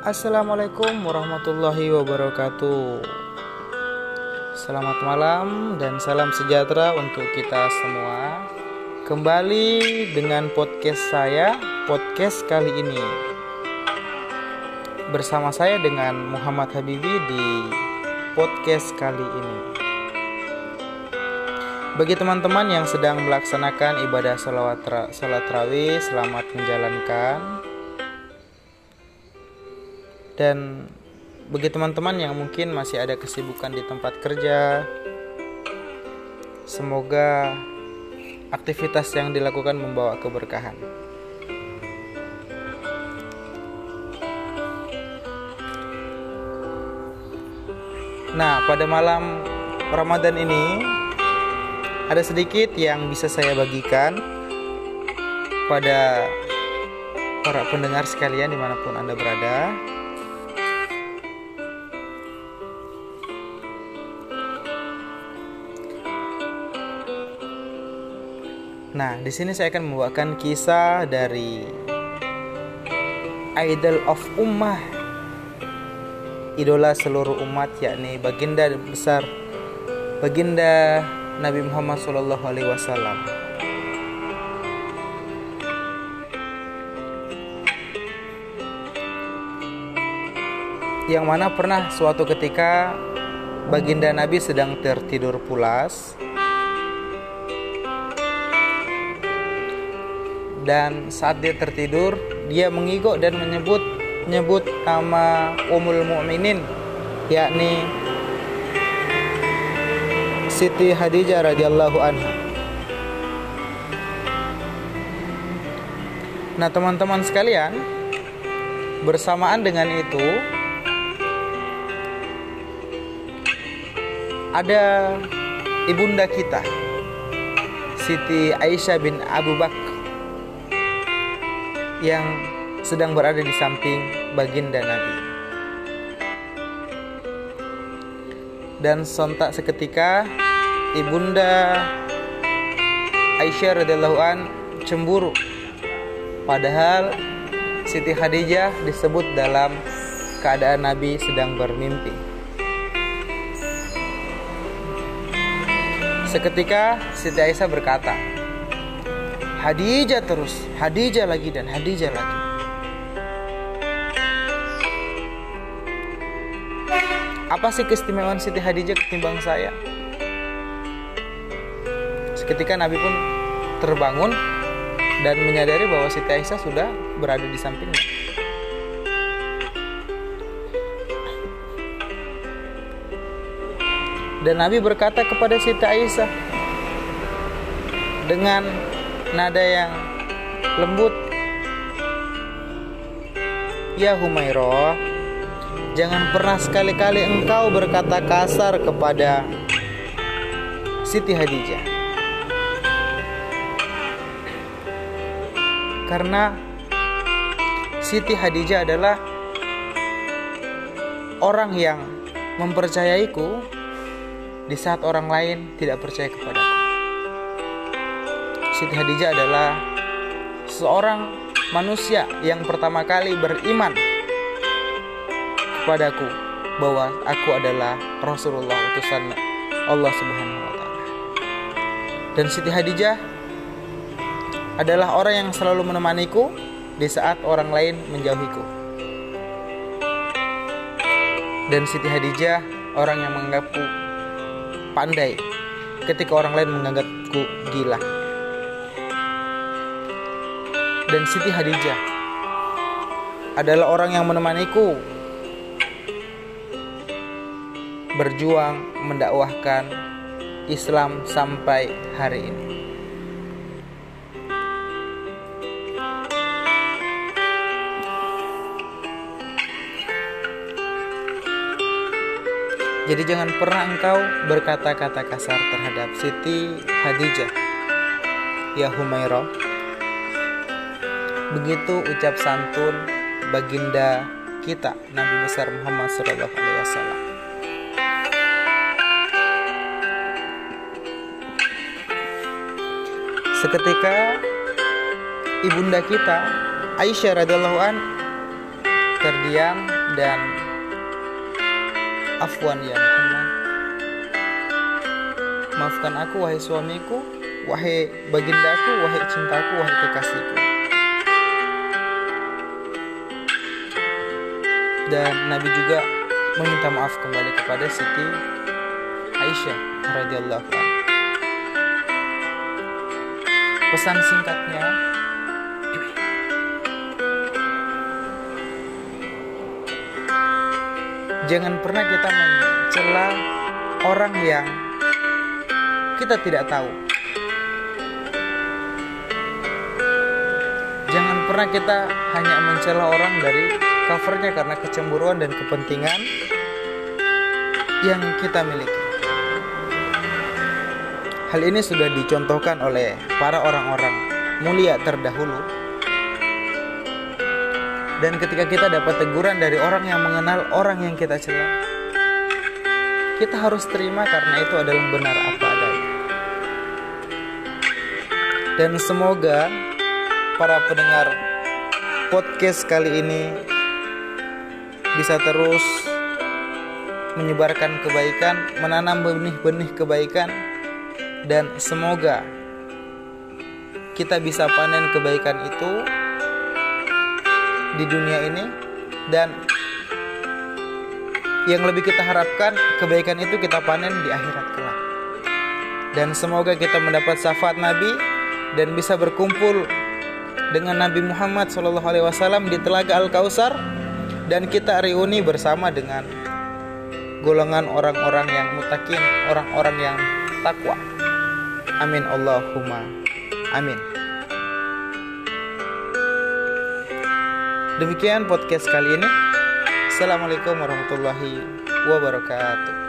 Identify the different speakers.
Speaker 1: Assalamualaikum warahmatullahi wabarakatuh. Selamat malam dan salam sejahtera untuk kita semua. Kembali dengan podcast saya, podcast kali ini. Bersama saya dengan Muhammad Habibi di podcast kali ini. Bagi teman-teman yang sedang melaksanakan ibadah salawat salat rawih, selamat menjalankan dan bagi teman-teman yang mungkin masih ada kesibukan di tempat kerja, semoga aktivitas yang dilakukan membawa keberkahan. Nah, pada malam Ramadan ini ada sedikit yang bisa saya bagikan pada para pendengar sekalian di mana pun Anda berada Nah, di sini saya akan membawakan kisah dari idol of ummah, idola seluruh umat yakni baginda besar baginda Nabi Muhammad SAW. Yang mana pernah suatu ketika baginda Nabi sedang tertidur pulas dan saat dia tertidur dia mengigok dan menyebut menyebut nama Ummul Mukminin yakni Siti Hadijah radhiyallahu anha. Nah, teman-teman sekalian, bersamaan dengan itu ada ibunda kita Siti Aisyah bin Abu Bakar yang sedang berada di samping baginda Nabi. Dan sontak seketika ibunda Aisyah radhiyallahu an cemburu. Padahal Siti Khadijah disebut dalam keadaan Nabi sedang bermimpi. Seketika Siti Aisyah berkata, Hadijah terus, Hadijah lagi dan Hadijah lagi. Apa sih keistimewaan Siti Hadijah ketimbang saya? Seketika Nabi pun terbangun dan menyadari bahwa Siti Aisyah sudah berada di sampingnya. Dan Nabi berkata kepada Siti Aisyah dengan nada yang lembut. Ya Humairah Jangan pernah sekali-kali engkau berkata kasar kepada Siti Hadijah Karena Siti Hadijah adalah Orang yang mempercayaiku Di saat orang lain tidak percaya kepadaku Siti Hadijah adalah seorang manusia yang pertama kali beriman kepadaku bahwa aku adalah Rasulullah utusan Allah Subhanahu wa taala. Dan Siti Hadijah adalah orang yang selalu menemaniku di saat orang lain menjauhiku. Dan Siti Hadijah orang yang menganggapku pandai ketika orang lain menganggapku gila dan Siti Hadijah adalah orang yang menemaniku berjuang mendakwahkan Islam sampai hari ini. Jadi jangan pernah engkau berkata-kata kasar terhadap Siti Hadijah. Ya Humairah Begitu ucap santun baginda kita Nabi besar Muhammad Sallallahu Alaihi Wasallam. Seketika ibunda kita Aisyah radhiallahu an terdiam dan afwan ya Muhammad maafkan aku wahai suamiku wahai bagindaku wahai cintaku wahai kekasihku dan Nabi juga meminta maaf kembali kepada Siti Aisyah radhiyallahu anha. Pesan singkatnya jangan pernah kita mencela orang yang kita tidak tahu. Jangan pernah kita hanya mencela orang dari covernya karena kecemburuan dan kepentingan yang kita miliki Hal ini sudah dicontohkan oleh para orang-orang mulia terdahulu. Dan ketika kita dapat teguran dari orang yang mengenal orang yang kita cela, kita harus terima karena itu adalah benar apa adanya. Dan semoga para pendengar podcast kali ini bisa terus menyebarkan kebaikan, menanam benih-benih kebaikan dan semoga kita bisa panen kebaikan itu di dunia ini. Dan yang lebih kita harapkan kebaikan itu kita panen di akhirat kelak. Dan semoga kita mendapat syafaat Nabi dan bisa berkumpul dengan Nabi Muhammad SAW di Telaga Al Kausar dan kita reuni bersama dengan golongan orang-orang yang mutakin, orang-orang yang takwa. Amin Allahumma. Amin. Demikian podcast kali ini. Assalamualaikum warahmatullahi wabarakatuh